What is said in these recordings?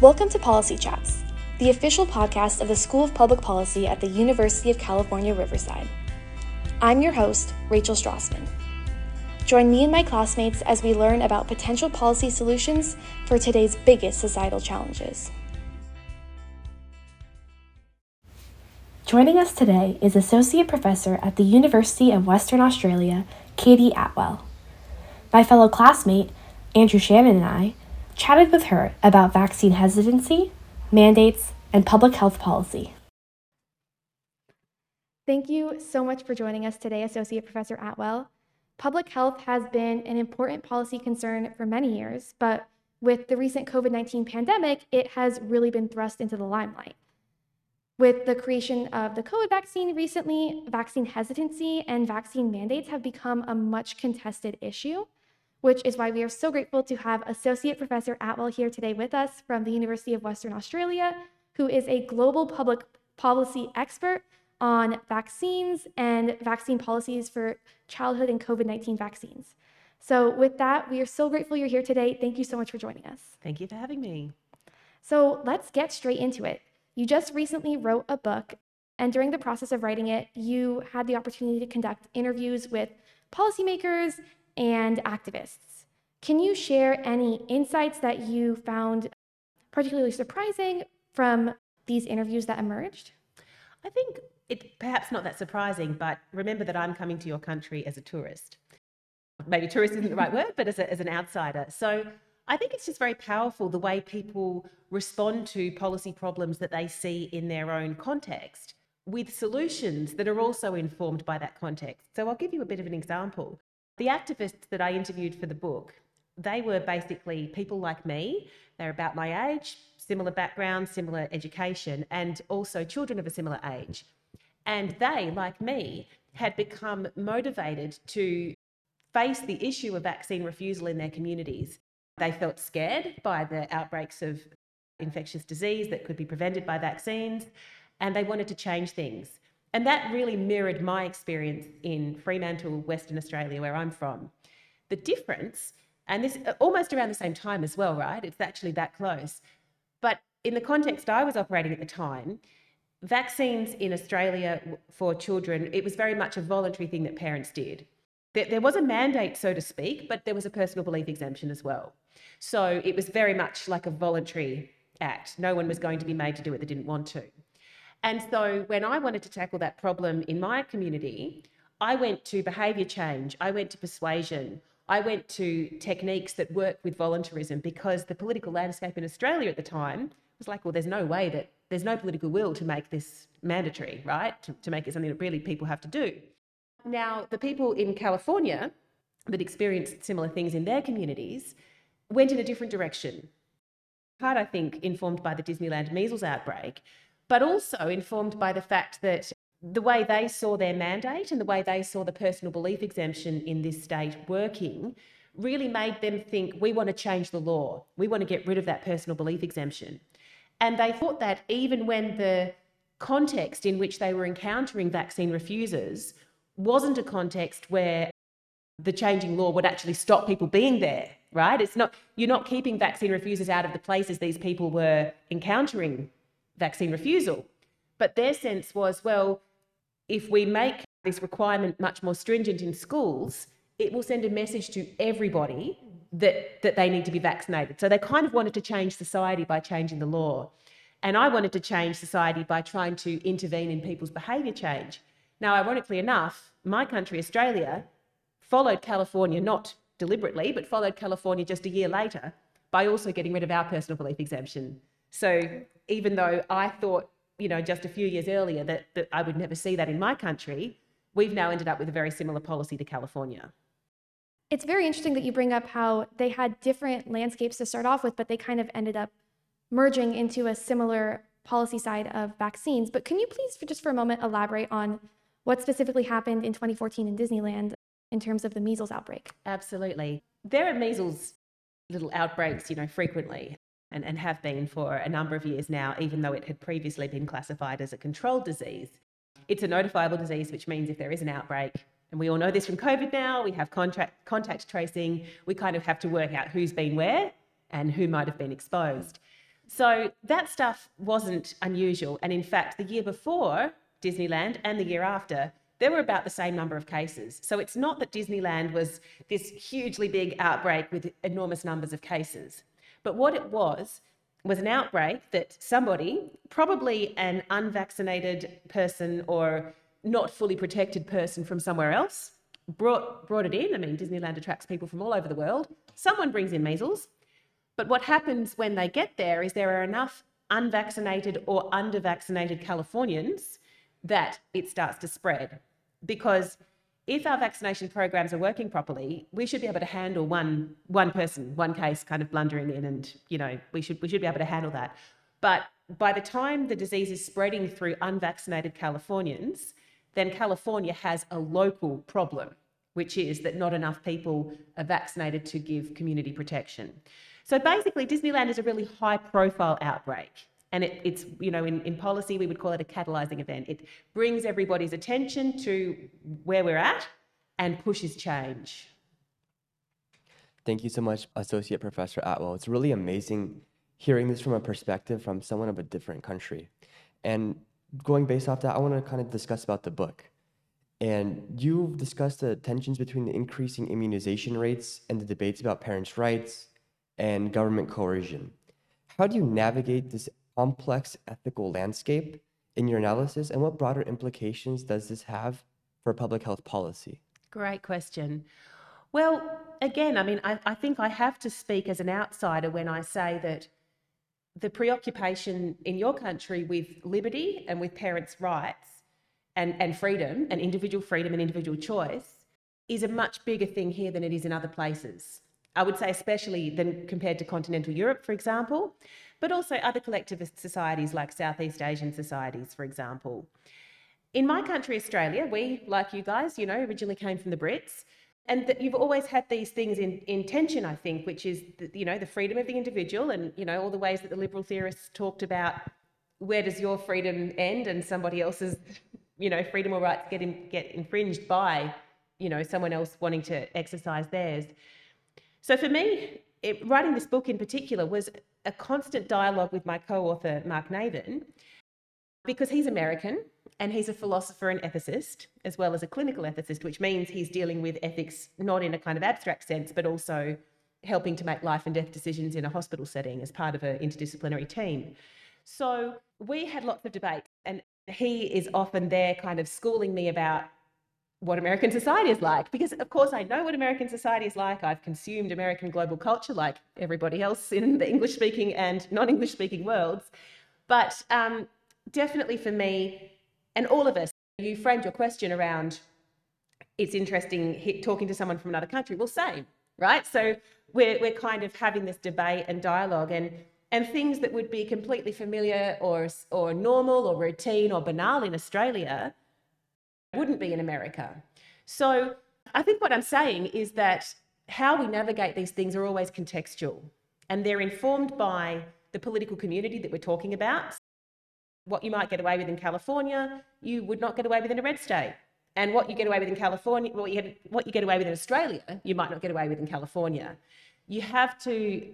Welcome to Policy Chats, the official podcast of the School of Public Policy at the University of California, Riverside. I'm your host, Rachel Strassman. Join me and my classmates as we learn about potential policy solutions for today's biggest societal challenges. Joining us today is Associate Professor at the University of Western Australia, Katie Attwell. My fellow classmate, Andrew Shannon, and I chatted with her about vaccine hesitancy, mandates, and public health policy. Thank you so much for joining us today, Associate Professor Attwell. Public health has been an important policy concern for many years, but with the recent COVID 19 pandemic, it has really been thrust into the limelight. With the creation of the COVID vaccine recently, vaccine hesitancy and vaccine mandates have become a much contested issue which is why we are so grateful to have Associate Professor Attwell here today with us from the University of Western Australia, who is a global public policy expert on vaccines and vaccine policies for childhood and COVID 19 vaccines. So, with that, we are so grateful you're here today. Thank you so much for joining us. Thank you for having me. So, let's get straight into it. You just recently wrote a book, and during the process of writing it, you had the opportunity to conduct interviews with policymakers and activists. Can you share any insights that you found particularly surprising from these interviews that emerged? I think it perhaps not that surprising, but remember that I'm coming to your country as a tourist. Maybe tourist isn't the right word, but as, a, as an outsider. So I think it's just very powerful the way people respond to policy problems that they see in their own context with solutions that are also informed by that context. So I'll give you a bit of an example. The activists that I interviewed for the book, they were basically people like me. They're about my age, similar background, similar education, and also children of a similar age. And they, like me, had become motivated to face the issue of vaccine refusal in their communities. They felt scared by the outbreaks of infectious disease that could be prevented by vaccines, and they wanted to change things. And that really mirrored my experience in Fremantle, Western Australia, where I'm from. The difference, and this uh, almost around the same time as well, right? It's actually that close. But in the context I was operating at the time, vaccines in Australia for children, it was very much a voluntary thing that parents did. There was a mandate, so to speak, but there was a personal belief exemption as well. So it was very much like a voluntary act. No one was going to be made to do it that didn't want to. And so when I wanted to tackle that problem in my community, I went to behaviour change, I went to persuasion, I went to techniques that work with voluntarism because the political landscape in Australia at the time was like, well, there's no way that there's no political will to make this mandatory, right? To, to make it something that really people have to do. Now, the people in California that experienced similar things in their communities went in a different direction. Part, I think, informed by the Disneyland measles outbreak, but also informed by the fact that the way they saw their mandate and the way they saw the personal belief exemption in this state working really made them think we want to change the law. We want to get rid of that personal belief exemption. And they thought that even when the context in which they were encountering vaccine refusers wasn't a context where the changing law would actually stop people being there, right? It's not, you're not keeping vaccine refusers out of the places these people were encountering vaccine refusal. But their sense was, well, if we make this requirement much more stringent in schools, it will send a message to everybody that, that they need to be vaccinated. So they kind of wanted to change society by changing the law. And I wanted to change society by trying to intervene in people's behaviour change. Now, ironically enough, my country, Australia, followed California, not deliberately, but followed California just a year later by also getting rid of our personal belief exemption. So even though I thought, you know, just a few years earlier that, that I would never see that in my country, we've now ended up with a very similar policy to California. It's very interesting that you bring up how they had different landscapes to start off with, but they kind of ended up merging into a similar policy side of vaccines. But can you please, for just for a moment, elaborate on what specifically happened in 2014 in Disneyland in terms of the measles outbreak? Absolutely. There are measles little outbreaks, you know, frequently and, and have been for a number of years now, even though it had previously been classified as a controlled disease. It's a notifiable disease, which means if there is an outbreak, and we all know this from COVID now, we have contact, contact tracing, we kind of have to work out who's been where and who might have been exposed. So that stuff wasn't unusual. And in fact, the year before Disneyland and the year after, there were about the same number of cases. So it's not that Disneyland was this hugely big outbreak with enormous numbers of cases. But what it was, was an outbreak that somebody, probably an unvaccinated person or not fully protected person from somewhere else, brought, brought it in. I mean, Disneyland attracts people from all over the world. Someone brings in measles. But what happens when they get there is there are enough unvaccinated or undervaccinated Californians that it starts to spread. Because if our vaccination programs are working properly, we should be able to handle one one person, one case kind of blundering in, and you know we should we should be able to handle that. But by the time the disease is spreading through unvaccinated Californians, then California has a local problem, which is that not enough people are vaccinated to give community protection. So basically, Disneyland is a really high profile outbreak. And it, it's, you know, in, in policy, we would call it a catalyzing event. It brings everybody's attention to where we're at and pushes change. Thank you so much, Associate Professor Attwell. It's really amazing hearing this from a perspective from someone of a different country. And going based off that, I want to kind of discuss about the book. And you've discussed the tensions between the increasing immunization rates and the debates about parents' rights and government coercion. How do you navigate this complex ethical landscape in your analysis, and what broader implications does this have for public health policy? Great question. Well, again, I mean, I, I, think I have to speak as an outsider when I say that the preoccupation in your country with liberty and with parents' rights and, and freedom and individual freedom and individual choice is a much bigger thing here than it is in other places. I would say, especially than compared to continental Europe, for example but also other collectivist societies like Southeast Asian societies, for example. In my country, Australia, we, like you guys, you know, originally came from the Brits. And that you've always had these things in, in tension, I think, which is, the, you know, the freedom of the individual and, you know, all the ways that the liberal theorists talked about where does your freedom end and somebody else's, you know, freedom or rights get, in, get infringed by, you know, someone else wanting to exercise theirs. So for me, it, writing this book in particular was a constant dialogue with my co-author Mark Navin because he's American and he's a philosopher and ethicist as well as a clinical ethicist which means he's dealing with ethics not in a kind of abstract sense but also helping to make life and death decisions in a hospital setting as part of an interdisciplinary team. So we had lots of debate and he is often there kind of schooling me about what American society is like. Because, of course, I know what American society is like. I've consumed American global culture like everybody else in the English speaking and non English speaking worlds. But um, definitely for me, and all of us, you framed your question around it's interesting talking to someone from another country. Well, same, right? So we're, we're kind of having this debate and dialogue and and things that would be completely familiar or or normal or routine or banal in Australia wouldn't be in America. So I think what I'm saying is that how we navigate these things are always contextual and they're informed by the political community that we're talking about. What you might get away with in California, you would not get away with in a red state. And what you get away with in California, what you, get, what you get away with in Australia, you might not get away with in California. You have to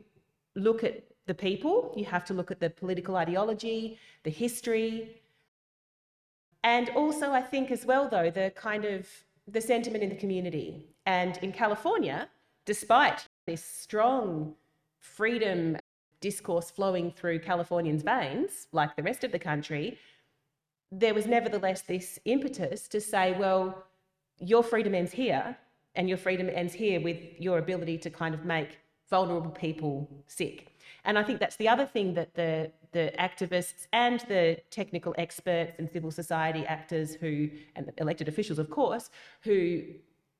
look at the people, you have to look at the political ideology, the history, and also, I think as well, though, the kind of the sentiment in the community. And in California, despite this strong freedom discourse flowing through Californians' veins, like the rest of the country, there was nevertheless this impetus to say, well, your freedom ends here, and your freedom ends here with your ability to kind of make vulnerable people sick. And I think that's the other thing that the the activists and the technical experts and civil society actors who, and elected officials, of course, who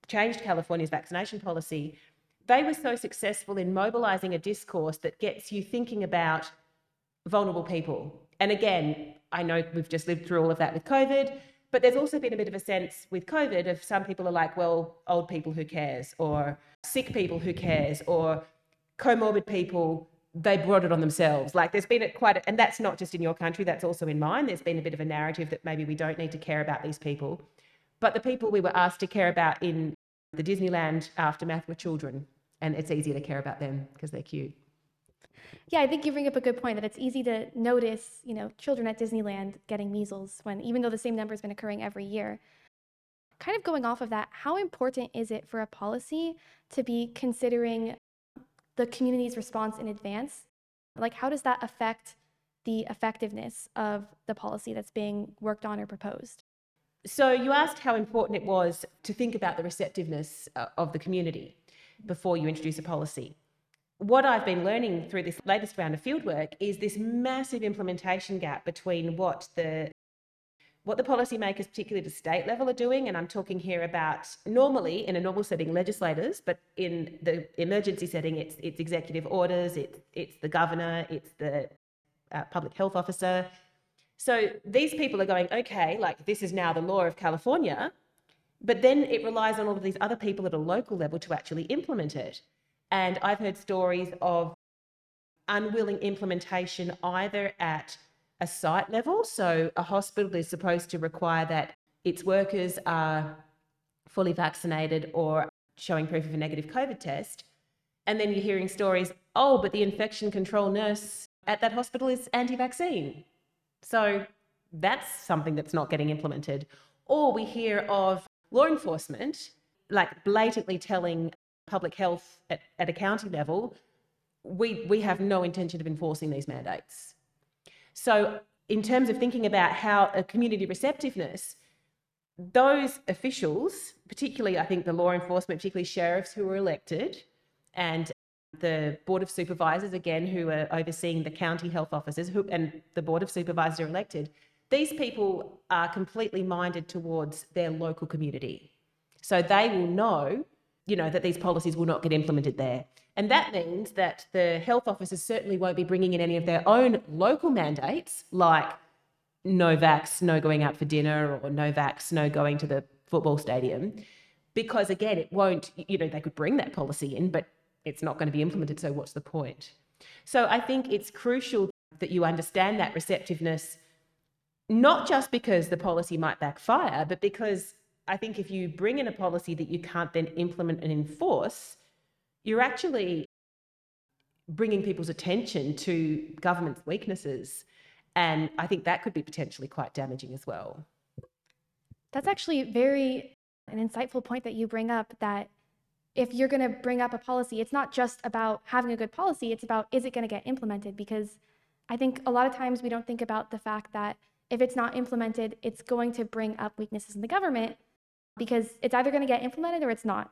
changed California's vaccination policy, they were so successful in mobilizing a discourse that gets you thinking about vulnerable people. And again, I know we've just lived through all of that with COVID, but there's also been a bit of a sense with COVID of some people are like, well, old people, who cares? Or sick people, who cares? Or comorbid people, they brought it on themselves. Like there's been a quite, a, and that's not just in your country, that's also in mine. There's been a bit of a narrative that maybe we don't need to care about these people. But the people we were asked to care about in the Disneyland aftermath were children, and it's easier to care about them because they're cute. Yeah, I think you bring up a good point that it's easy to notice, you know, children at Disneyland getting measles when even though the same number has been occurring every year. Kind of going off of that, how important is it for a policy to be considering the community's response in advance? Like how does that affect the effectiveness of the policy that's being worked on or proposed? So you asked how important it was to think about the receptiveness uh, of the community before you introduce a policy what I've been learning through this latest round of fieldwork is this massive implementation gap between what the what the policymakers, particularly at the state level, are doing, and I'm talking here about normally in a normal setting, legislators, but in the emergency setting, it's it's executive orders, it's it's the governor, it's the uh, public health officer. So these people are going, okay, like this is now the law of California, but then it relies on all of these other people at a local level to actually implement it. And I've heard stories of unwilling implementation either at a site level. So a hospital is supposed to require that its workers are fully vaccinated or showing proof of a negative COVID test. And then you're hearing stories, oh, but the infection control nurse at that hospital is anti vaccine. So that's something that's not getting implemented. Or we hear of law enforcement like blatantly telling public health at, at a county level, we, we have no intention of enforcing these mandates. So, in terms of thinking about how a community receptiveness, those officials, particularly I think the law enforcement, particularly sheriffs who were elected, and the board of supervisors again who are overseeing the county health officers who, and the board of supervisors are elected these people are completely minded towards their local community. So they will know you know, that these policies will not get implemented there. And that means that the health officers certainly won't be bringing in any of their own local mandates, like no vax, no going out for dinner, or no vax, no going to the football stadium, because again, it won't, you know, they could bring that policy in, but it's not going to be implemented. So what's the point? So I think it's crucial that you understand that receptiveness, not just because the policy might backfire, but because I think if you bring in a policy that you can't then implement and enforce, you're actually bringing people's attention to government's weaknesses. And I think that could be potentially quite damaging as well. That's actually very an insightful point that you bring up that if you're going to bring up a policy, it's not just about having a good policy, it's about is it going to get implemented? Because I think a lot of times we don't think about the fact that if it's not implemented, it's going to bring up weaknesses in the government because it's either going to get implemented or it's not.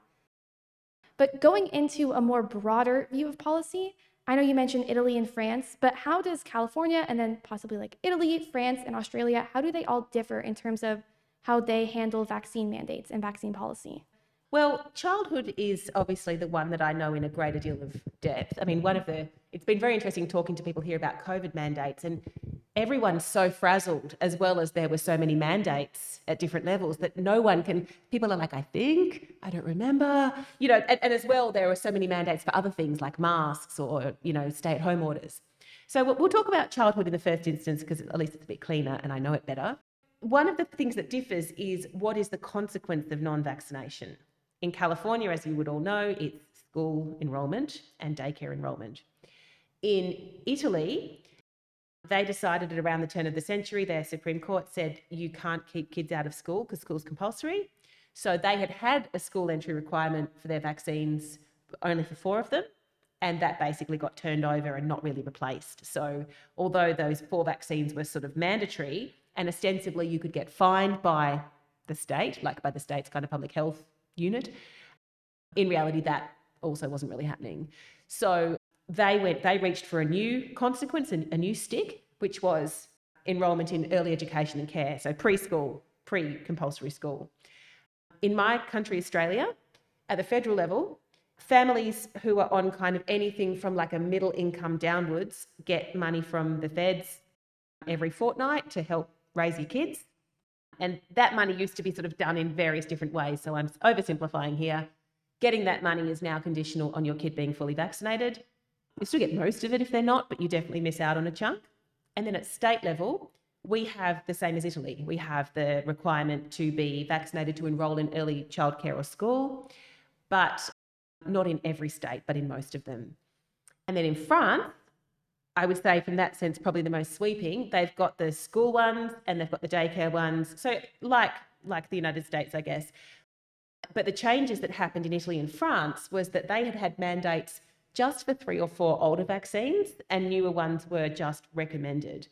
But going into a more broader view of policy, I know you mentioned Italy and France, but how does California and then possibly like Italy, France, and Australia, how do they all differ in terms of how they handle vaccine mandates and vaccine policy? Well, childhood is obviously the one that I know in a greater deal of depth. I mean, one of the, it's been very interesting talking to people here about COVID mandates, and everyone's so frazzled, as well as there were so many mandates at different levels that no one can, people are like, I think, I don't remember, you know, and, and as well, there were so many mandates for other things like masks or, you know, stay at home orders. So we'll talk about childhood in the first instance because at least it's a bit cleaner and I know it better. One of the things that differs is what is the consequence of non vaccination? In California, as you would all know, it's school enrolment and daycare enrolment. In Italy, they decided at around the turn of the century, their Supreme Court said you can't keep kids out of school because school's compulsory. So they had had a school entry requirement for their vaccines only for four of them. And that basically got turned over and not really replaced. So, although those four vaccines were sort of mandatory and ostensibly you could get fined by the state, like by the state's kind of public health unit. In reality, that also wasn't really happening. So they went, they reached for a new consequence, and a new stick, which was enrolment in early education and care, so preschool, pre compulsory school. In my country, Australia, at the federal level, families who are on kind of anything from like a middle income downwards get money from the feds every fortnight to help raise your kids. And that money used to be sort of done in various different ways. So I'm oversimplifying here. Getting that money is now conditional on your kid being fully vaccinated. You still get most of it if they're not, but you definitely miss out on a chunk. And then at state level, we have the same as Italy. We have the requirement to be vaccinated to enrol in early childcare or school, but not in every state, but in most of them. And then in France, I would say, from that sense, probably the most sweeping. They've got the school ones and they've got the daycare ones. So, like like the United States, I guess. But the changes that happened in Italy and France was that they had had mandates just for three or four older vaccines, and newer ones were just recommended.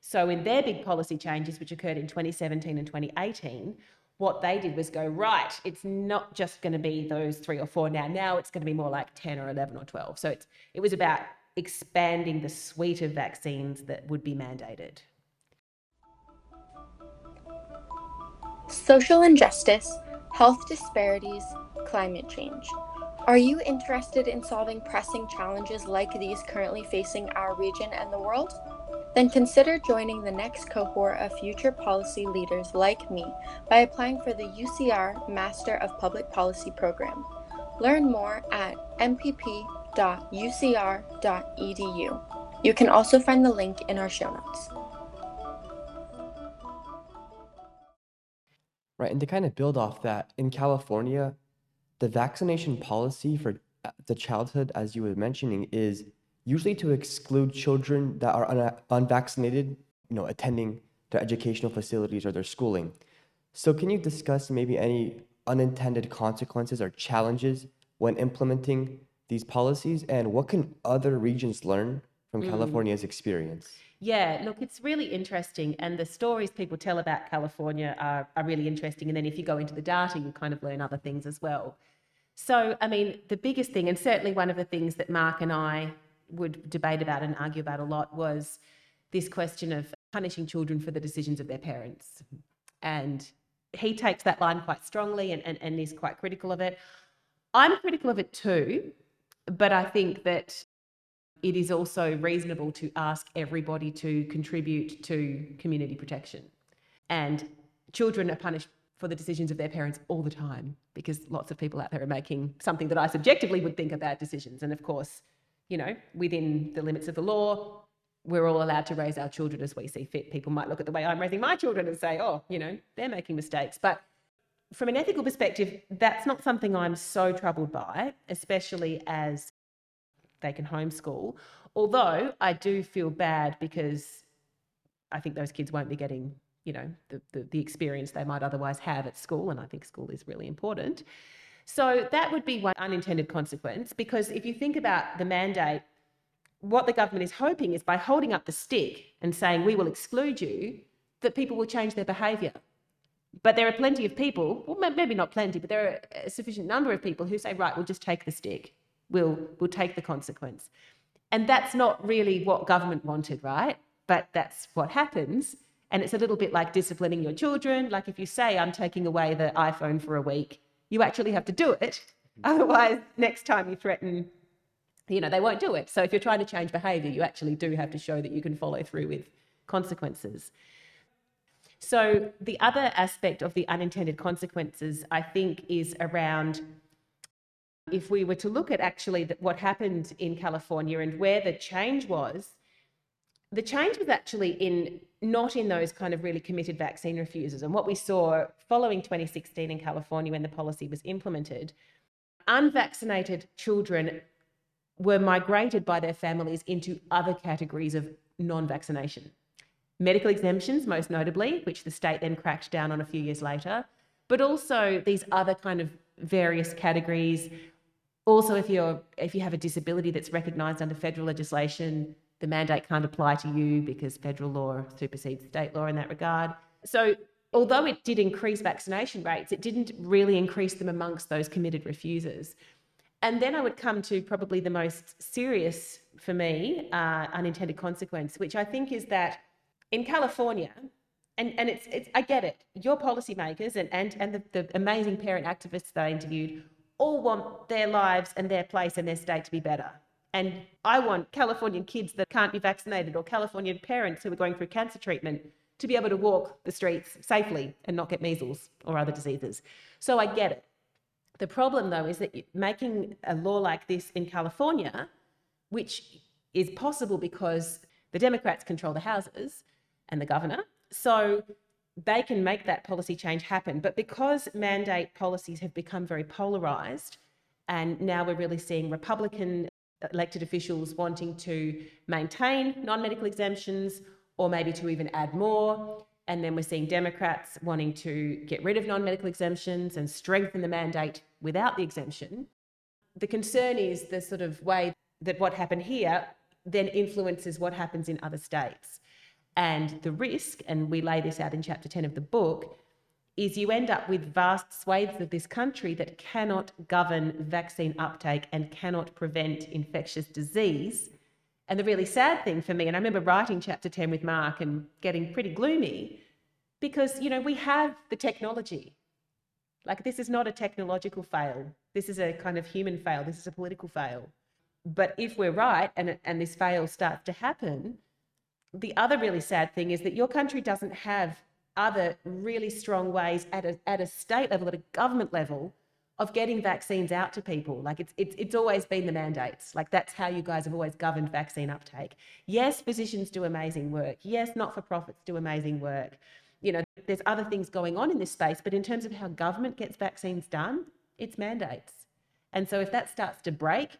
So, in their big policy changes, which occurred in 2017 and 2018, what they did was go, right, it's not just going to be those three or four now. Now it's going to be more like 10 or 11 or 12. So, it's, it was about expanding the suite of vaccines that would be mandated. Social injustice, health disparities, climate change. Are you interested in solving pressing challenges like these currently facing our region and the world? Then consider joining the next cohort of future policy leaders like me by applying for the UCR Master of Public Policy program. Learn more at mpp.ucr.edu. You can also find the link in our show notes. Right, and to kind of build off that, in California, the vaccination policy for uh, the childhood, as you were mentioning, is usually to exclude children that are un- unvaccinated, you know, attending their educational facilities or their schooling. So, can you discuss maybe any unintended consequences or challenges when implementing these policies, and what can other regions learn from Mm. California's experience? Yeah, look, it's really interesting. And the stories people tell about California are, are really interesting. And then if you go into the data, you kind of learn other things as well. So, I mean, the biggest thing, and certainly one of the things that Mark and I would debate about and argue about a lot, was this question of punishing children for the decisions of their parents. And he takes that line quite strongly and, and, and is quite critical of it. I'm critical of it too, but I think that it is also reasonable to ask everybody to contribute to community protection. And children are punished for the decisions of their parents all the time because lots of people out there are making something that I subjectively would think are bad decisions. And of course, you know, within the limits of the law, we're all allowed to raise our children as we see fit. People might look at the way I'm raising my children and say, oh, you know, they're making mistakes. But from an ethical perspective, that's not something I'm so troubled by, especially as they can homeschool. Although I do feel bad because I think those kids won't be getting, you know, the, the, the experience they might otherwise have at school. And I think school is really important. So that would be one unintended consequence because if you think about the mandate, what the government is hoping is by holding up the stick and saying, we will exclude you, that people will change their behaviour. But there are plenty of people, well, maybe not plenty, but there are a sufficient number of people who say, right, we'll just take the stick. We'll, we'll take the consequence. And that's not really what government wanted, right? But that's what happens. And it's a little bit like disciplining your children. Like if you say, I'm taking away the iPhone for a week, you actually have to do it. Mm-hmm. Otherwise, next time you threaten, you know, they won't do it. So if you're trying to change behavior, you actually do have to show that you can follow through with consequences. So the other aspect of the unintended consequences, I think, is around if we were to look at actually what happened in California and where the change was, the change was actually in not in those kind of really committed vaccine refusers. And what we saw following 2016 in California when the policy was implemented, unvaccinated children were migrated by their families into other categories of non-vaccination. Medical exemptions, most notably, which the state then cracked down on a few years later, but also these other kind of various categories also, if you're if you have a disability that's recognised under federal legislation, the mandate can't apply to you because federal law supersedes state law in that regard. So, although it did increase vaccination rates, it didn't really increase them amongst those committed refusers. And then I would come to probably the most serious for me uh, unintended consequence, which I think is that in California, and, and it's, it's I get it, your policymakers and, and, and the, the amazing parent activists that I interviewed all want their lives and their place and their state to be better. And I want Californian kids that can't be vaccinated or Californian parents who are going through cancer treatment to be able to walk the streets safely and not get measles or other diseases. So I get it. The problem, though, is that making a law like this in California, which is possible because the Democrats control the houses and the governor, so they can make that policy change happen. But because mandate policies have become very polarized, and now we're really seeing Republican elected officials wanting to maintain non medical exemptions or maybe to even add more. And then we're seeing Democrats wanting to get rid of non medical exemptions and strengthen the mandate without the exemption. The concern is the sort of way that what happened here then influences what happens in other states. And the risk, and we lay this out in chapter 10 of the book, is you end up with vast swathes of this country that cannot govern vaccine uptake and cannot prevent infectious disease. And the really sad thing for me, and I remember writing chapter 10 with Mark and getting pretty gloomy because, you know, we have the technology. Like, this is not a technological fail. This is a kind of human fail. This is a political fail. But if we're right and, and this fail starts to happen, the other really sad thing is that your country doesn't have other really strong ways at a, at a state level, at a government level, of getting vaccines out to people. Like it's, it's, it's always been the mandates. Like that's how you guys have always governed vaccine uptake. Yes, physicians do amazing work. Yes, not for profits do amazing work. You know, there's other things going on in this space, but in terms of how government gets vaccines done, it's mandates. And so if that starts to break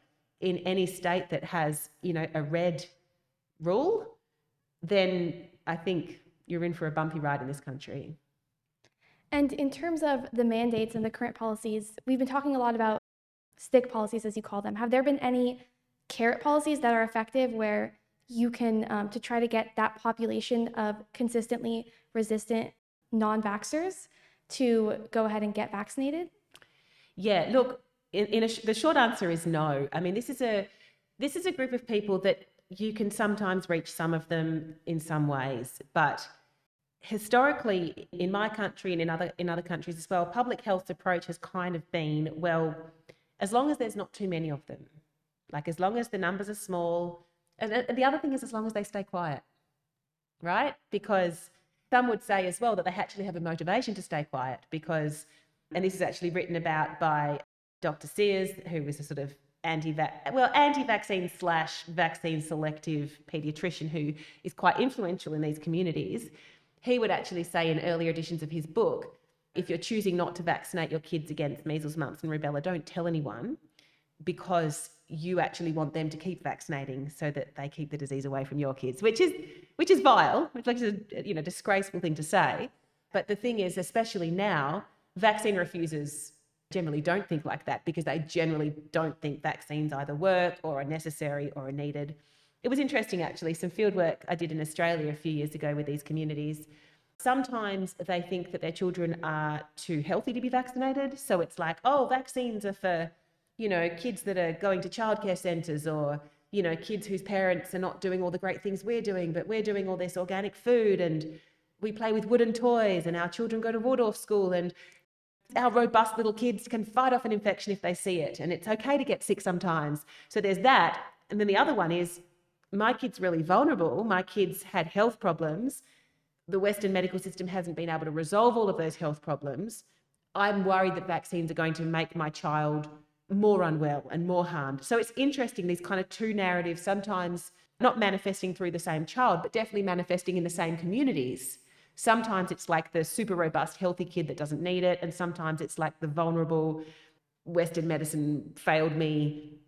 in any state that has, you know, a red rule, then I think you're in for a bumpy ride in this country. And in terms of the mandates and the current policies, we've been talking a lot about stick policies, as you call them. Have there been any carrot policies that are effective where you can, um, to try to get that population of consistently resistant non vaxxers to go ahead and get vaccinated? Yeah, look, in, in sh- the short answer is no. I mean, this is a this is a group of people that you can sometimes reach some of them in some ways, but historically in my country and in other in other countries as well, public health approach has kind of been well, as long as there's not too many of them, like as long as the numbers are small, and, and the other thing is as long as they stay quiet, right? Because some would say as well that they actually have a motivation to stay quiet because, and this is actually written about by Dr. Sears, who was a sort of anti well anti-vaccine slash vaccine selective pediatrician who is quite influential in these communities he would actually say in earlier editions of his book if you're choosing not to vaccinate your kids against measles mumps and rubella don't tell anyone because you actually want them to keep vaccinating so that they keep the disease away from your kids which is which is vile which is a you know disgraceful thing to say. But the thing is especially now vaccine refusers generally don't think like that because they generally don't think vaccines either work or are necessary or are needed. It was interesting actually, some field work I did in Australia a few years ago with these communities. Sometimes they think that their children are too healthy to be vaccinated. So it's like, oh, vaccines are for, you know, kids that are going to childcare centres or, you know, kids whose parents are not doing all the great things we're doing, but we're doing all this organic food and we play with wooden toys and our children go to Waldorf school and our robust little kids can fight off an infection if they see it, and it's okay to get sick sometimes. So there's that. And then the other one is my kid's really vulnerable. My kids had health problems. The Western medical system hasn't been able to resolve all of those health problems. I'm worried that vaccines are going to make my child more unwell and more harmed. So it's interesting, these kind of two narratives, sometimes not manifesting through the same child, but definitely manifesting in the same communities. Sometimes it's like the super robust, healthy kid that doesn't need it. And sometimes it's like the vulnerable, Western medicine failed me.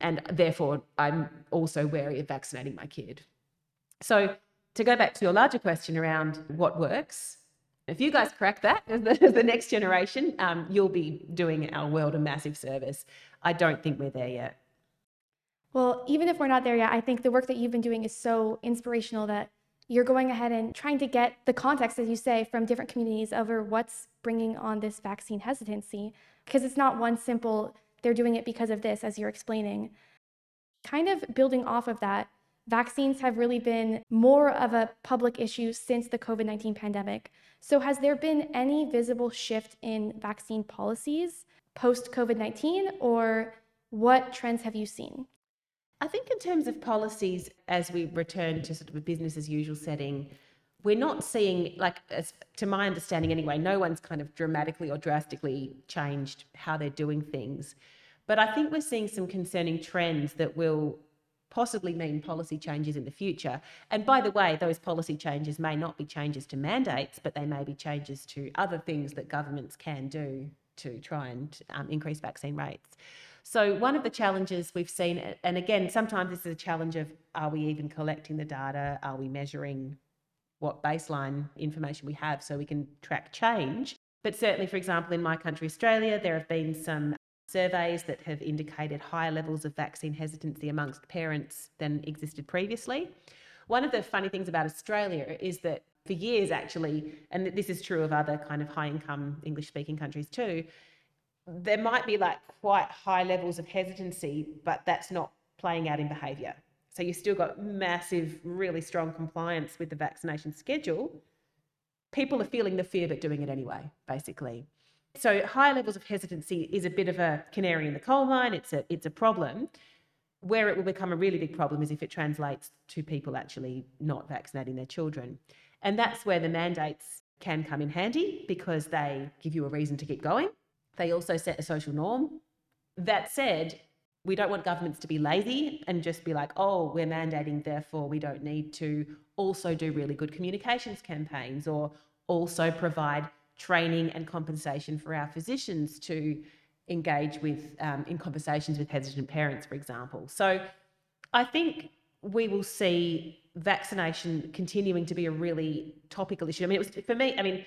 And therefore, I'm also wary of vaccinating my kid. So, to go back to your larger question around what works, if you guys crack that as the, the next generation, um, you'll be doing our world a massive service. I don't think we're there yet. Well, even if we're not there yet, I think the work that you've been doing is so inspirational that you're going ahead and trying to get the context, as you say, from different communities over what's bringing on this vaccine hesitancy. Because it's not one simple, they're doing it because of this, as you're explaining. Kind of building off of that, vaccines have really been more of a public issue since the COVID 19 pandemic. So, has there been any visible shift in vaccine policies post COVID 19, or what trends have you seen? I think in terms of policies, as we return to sort of a business as usual setting, we're not seeing, like, as, to my understanding anyway, no one's kind of dramatically or drastically changed how they're doing things. But I think we're seeing some concerning trends that will possibly mean policy changes in the future. And by the way, those policy changes may not be changes to mandates, but they may be changes to other things that governments can do to try and um, increase vaccine rates. So, one of the challenges we've seen, and again, sometimes this is a challenge of are we even collecting the data? Are we measuring what baseline information we have so we can track change? But certainly, for example, in my country, Australia, there have been some surveys that have indicated higher levels of vaccine hesitancy amongst parents than existed previously. One of the funny things about Australia is that for years, actually, and this is true of other kind of high income English speaking countries too, there might be like quite high levels of hesitancy, but that's not playing out in behaviour. So you've still got massive, really strong compliance with the vaccination schedule. People are feeling the fear but doing it anyway, basically. So high levels of hesitancy is a bit of a canary in the coal mine. It's a it's a problem. Where it will become a really big problem is if it translates to people actually not vaccinating their children. And that's where the mandates can come in handy because they give you a reason to keep going. They also set a social norm. That said, we don't want governments to be lazy and just be like, oh, we're mandating, therefore we don't need to also do really good communications campaigns or also provide training and compensation for our physicians to engage with um, in conversations with hesitant parents, for example. So I think we will see vaccination continuing to be a really topical issue. I mean, it was for me, I mean,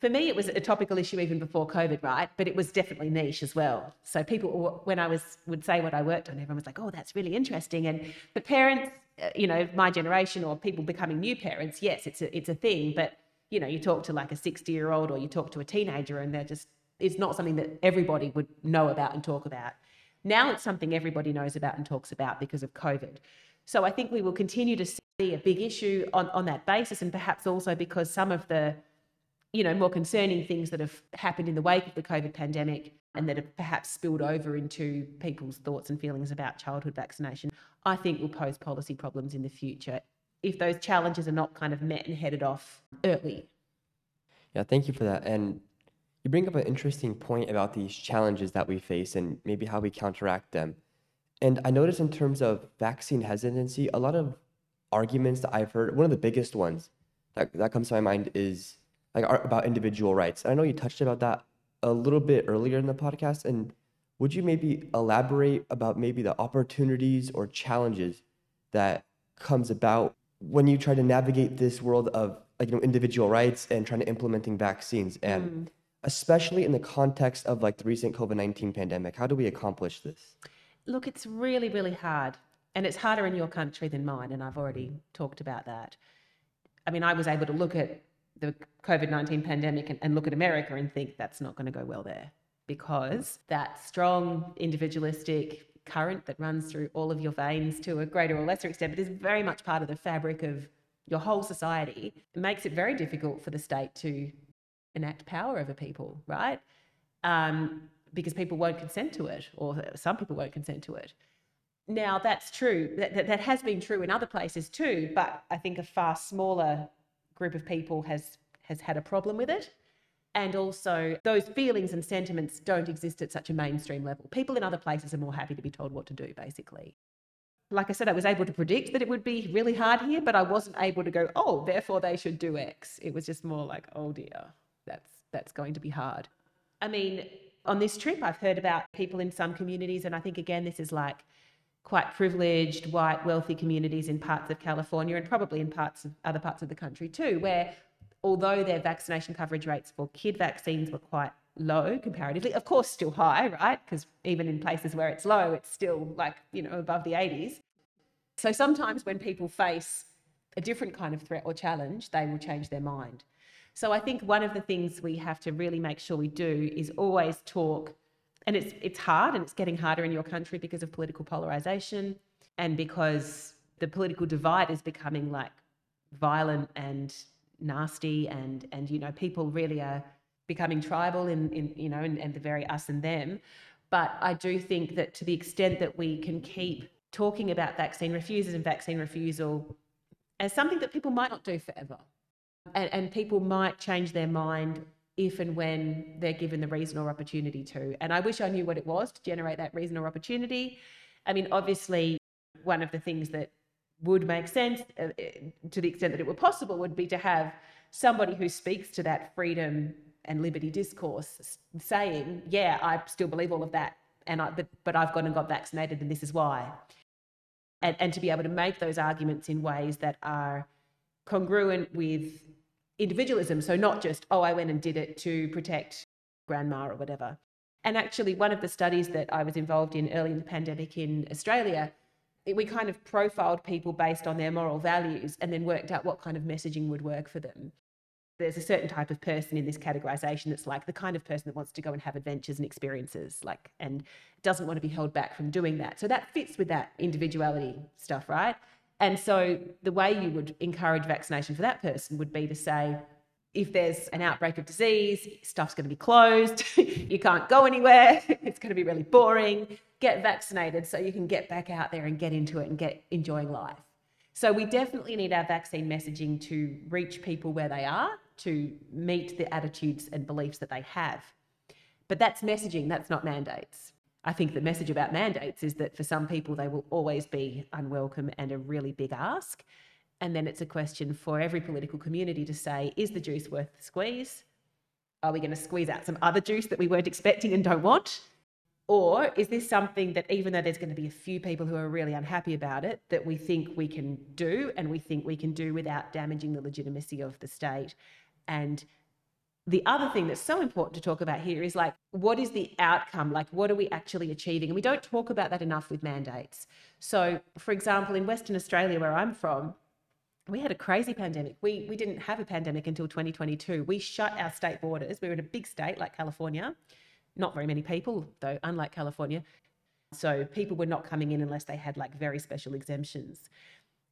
for me, it was a topical issue even before COVID, right? But it was definitely niche as well. So people, when I was would say what I worked on, everyone was like, "Oh, that's really interesting." And the parents, uh, you know, my generation or people becoming new parents, yes, it's a it's a thing. But you know, you talk to like a sixty year old or you talk to a teenager, and they're just it's not something that everybody would know about and talk about. Now it's something everybody knows about and talks about because of COVID. So I think we will continue to see a big issue on, on that basis, and perhaps also because some of the you know, more concerning things that have happened in the wake of the COVID pandemic and that have perhaps spilled over into people's thoughts and feelings about childhood vaccination, I think will pose policy problems in the future if those challenges are not kind of met and headed off early. Yeah, thank you for that. And you bring up an interesting point about these challenges that we face and maybe how we counteract them. And I noticed in terms of vaccine hesitancy, a lot of arguments that I've heard, one of the biggest ones that, that comes to my mind is like about individual rights. I know you touched about that a little bit earlier in the podcast, and would you maybe elaborate about maybe the opportunities or challenges that comes about when you try to navigate this world of like you know individual rights and trying to implementing vaccines and mm. especially in the context of like the recent COVID-19 pandemic how do we accomplish this look it's really really hard and it's harder in your country than mine and I've already talked about that I mean I was able to look at the COVID 19 pandemic and, and look at America and think that's not going to go well there because that strong individualistic current that runs through all of your veins to a greater or lesser extent, but is very much part of the fabric of your whole society, it makes it very difficult for the state to enact power over people, right? Um, because people won't consent to it, or some people won't consent to it. Now, that's true. That, that, that has been true in other places too, but I think a far smaller group of people has has had a problem with it. And also those feelings and sentiments don't exist at such a mainstream level. People in other places are more happy to be told what to do basically. Like i said i was able to predict that it would be really hard here but i wasn't able to go oh therefore they should do x. It was just more like oh dear that's that's going to be hard. I mean on this trip i've heard about people in some communities and i think again this is like quite privileged, white, wealthy communities in parts of California and probably in parts of other parts of the country too, where although their vaccination coverage rates for kid vaccines were quite low comparatively, of course, still high, right? Because even in places where it's low, it's still like, you know, above the 80s. So sometimes when people face a different kind of threat or challenge, they will change their mind. So I think one of the things we have to really make sure we do is always talk and it's it's hard and it's getting harder in your country because of political polarization and because the political divide is becoming like violent and nasty and and you know people really are becoming tribal in in you know and, and the very us and them. But i do think that to the extent that we can keep talking about vaccine refusers and vaccine refusal as something that people might not do forever and, and people might change their mind if and when they're given the reason or opportunity to. And I wish I knew what it was to generate that reason or opportunity. I mean, obviously, one of the things that would make sense uh, to the extent that it were possible would be to have somebody who speaks to that freedom and liberty discourse saying, yeah, I still believe all of that and I, but, but I've gone and got vaccinated, and this is why. And, and to be able to make those arguments in ways that are congruent with individualism. So, not just, oh, I went and did it to protect grandma or whatever. And actually, one of the studies that I was involved in early in the pandemic in Australia, we kind of profiled people based on their moral values and then worked out what kind of messaging would work for them. There's a certain type of person in this categorization that's like the kind of person that wants to go and have adventures and experiences, like, and doesn't want to be held back from doing that. So that fits with that individuality stuff, right? And so the way you would encourage vaccination for that person would be to say, if there's an outbreak of disease, stuff's going to be closed, you can't go anywhere, it's going to be really boring. Get vaccinated so you can get back out there and get into it and get enjoying life. So we definitely need our vaccine messaging to reach people where they are, to meet the attitudes and beliefs that they have. But that's messaging, that's not mandates. I think the message about mandates is that for some people, they will always be unwelcome and a really big ask. And then it's a question for every political community to say, is the juice worth the squeeze? Are we going to squeeze out some other juice that we weren't expecting and don't want? Or is this something that, even though there's going to be a few people who are really unhappy about it, that we think we can do and we think we can do without damaging the legitimacy of the state? And the other thing that's so important to talk about here is like, what is the outcome? Like, what are we actually achieving? And we don't talk about that enough with mandates. So, for example, in Western Australia, where I'm from, we had a crazy pandemic. We, we didn't have a pandemic until 2022. We shut our state borders. We were in a big state like California. Not very many people, though, unlike California. So people were not coming in unless they had like very special exemptions.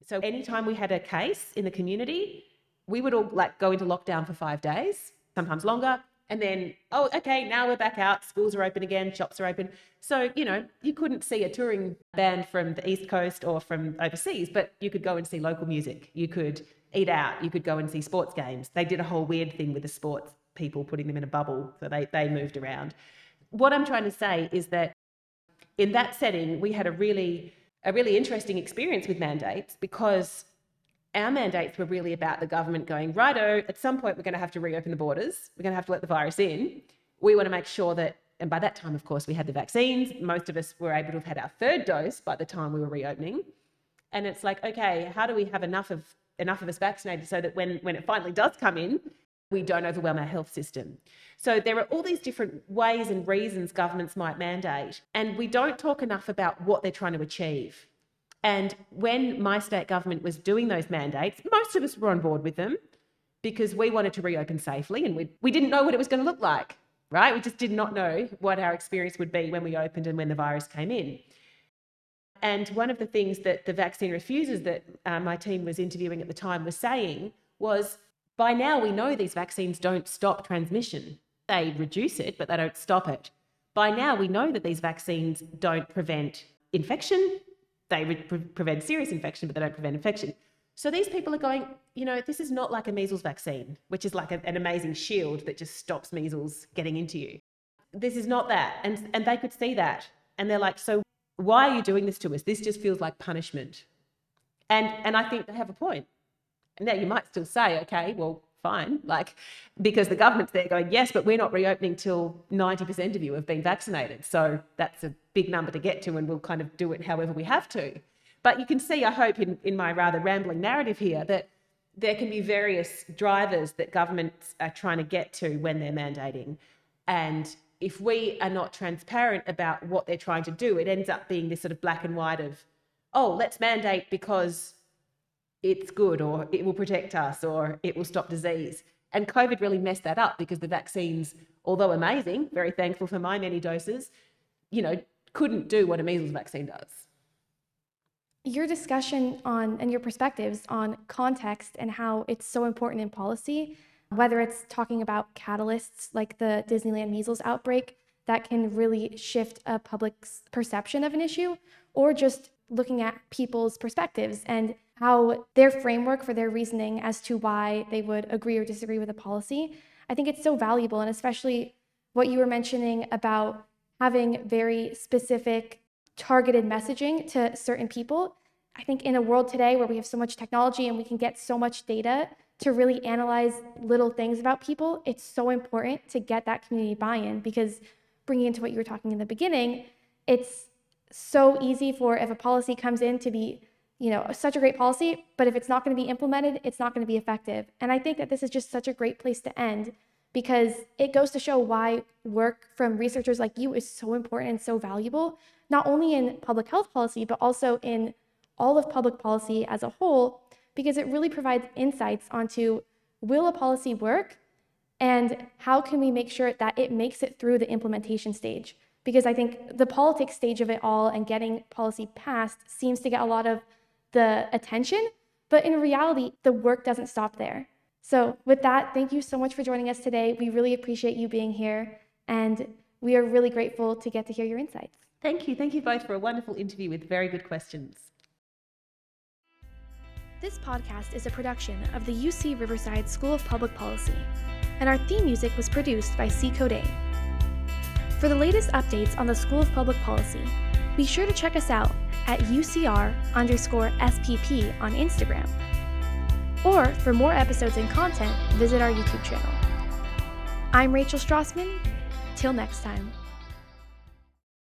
So anytime we had a case in the community, we would all like go into lockdown for five days, sometimes longer. And then, oh, okay, now we're back out. Schools are open again, shops are open. So, you know, you couldn't see a touring band from the East Coast or from overseas, but you could go and see local music. You could eat out. You could go and see sports games. They did a whole weird thing with the sports people, putting them in a bubble. So they, they moved around. What I'm trying to say is that in that setting, we had a really, a really interesting experience with mandates because our mandates were really about the government going, righto, at some point we're going to have to reopen the borders. We're going to have to let the virus in. We want to make sure that, and by that time, of course, we had the vaccines. Most of us were able to have had our third dose by the time we were reopening. And it's like, okay, how do we have enough of enough of us vaccinated so that when, when it finally does come in, we don't overwhelm our health system. So there are all these different ways and reasons governments might mandate, and we don't talk enough about what they're trying to achieve. And when my state government was doing those mandates, most of us were on board with them because we wanted to reopen safely and we, we didn't know what it was going to look like, right? We just did not know what our experience would be when we opened and when the virus came in. And one of the things that the vaccine refusers that uh, my team was interviewing at the time was saying was by now we know these vaccines don't stop transmission. They reduce it, but they don't stop it. By now we know that these vaccines don't prevent infection, they pre- prevent serious infection, but they don't prevent infection. So these people are going, you know, this is not like a measles vaccine, which is like a, an amazing shield that just stops measles getting into you. This is not that. And, and they could see that. And they're like, so why are you doing this to us? This just feels like punishment. And, and I think they have a point. Now you might still say, okay, well, fine. Like, because the government's there going, yes, but we're not reopening till 90% of you have been vaccinated. So that's a big number to get to, and we'll kind of do it however we have to. But you can see, I hope, in, in my rather rambling narrative here, that there can be various drivers that governments are trying to get to when they're mandating. And if we are not transparent about what they're trying to do, it ends up being this sort of black and white of, oh, let's mandate because it's good or it will protect us or it will stop disease. And COVID really messed that up because the vaccines, although amazing, very thankful for my many doses, you know, couldn't do what a measles vaccine does. Your discussion on and your perspectives on context and how it's so important in policy, whether it's talking about catalysts like the Disneyland measles outbreak that can really shift a public's perception of an issue, or just looking at people's perspectives and how their framework for their reasoning as to why they would agree or disagree with a policy. I think it's so valuable, and especially what you were mentioning about having very specific, targeted messaging to certain people. I think in a world today where we have so much technology and we can get so much data to really analyze little things about people, it's so important to get that community buy in because bringing into what you were talking in the beginning, it's so easy for if a policy comes in to be you know such a great policy but if it's not going to be implemented it's not going to be effective. And i think that this is just such a great place to end because it goes to show why work from researchers like you is so important and so valuable not only in public health policy but also in all of public policy as a whole because it really provides insights onto will a policy work and how can we make sure that it makes it through the implementation stage? Because I think the politics stage of it all and getting policy passed seems to get a lot of the attention, but in reality, the work doesn't stop there. So, with that, thank you so much for joining us today. We really appreciate you being here, and we are really grateful to get to hear your insights. Thank you. Thank you both for a wonderful interview with very good questions. This podcast is a production of the UC Riverside School of Public Policy, and our theme music was produced by C. Code. For the latest updates on the School of Public Policy, be sure to check us out at UCR underscore SPP on Instagram. Or for more episodes and content, visit our YouTube channel. I'm Rachel Strassman. Till next time.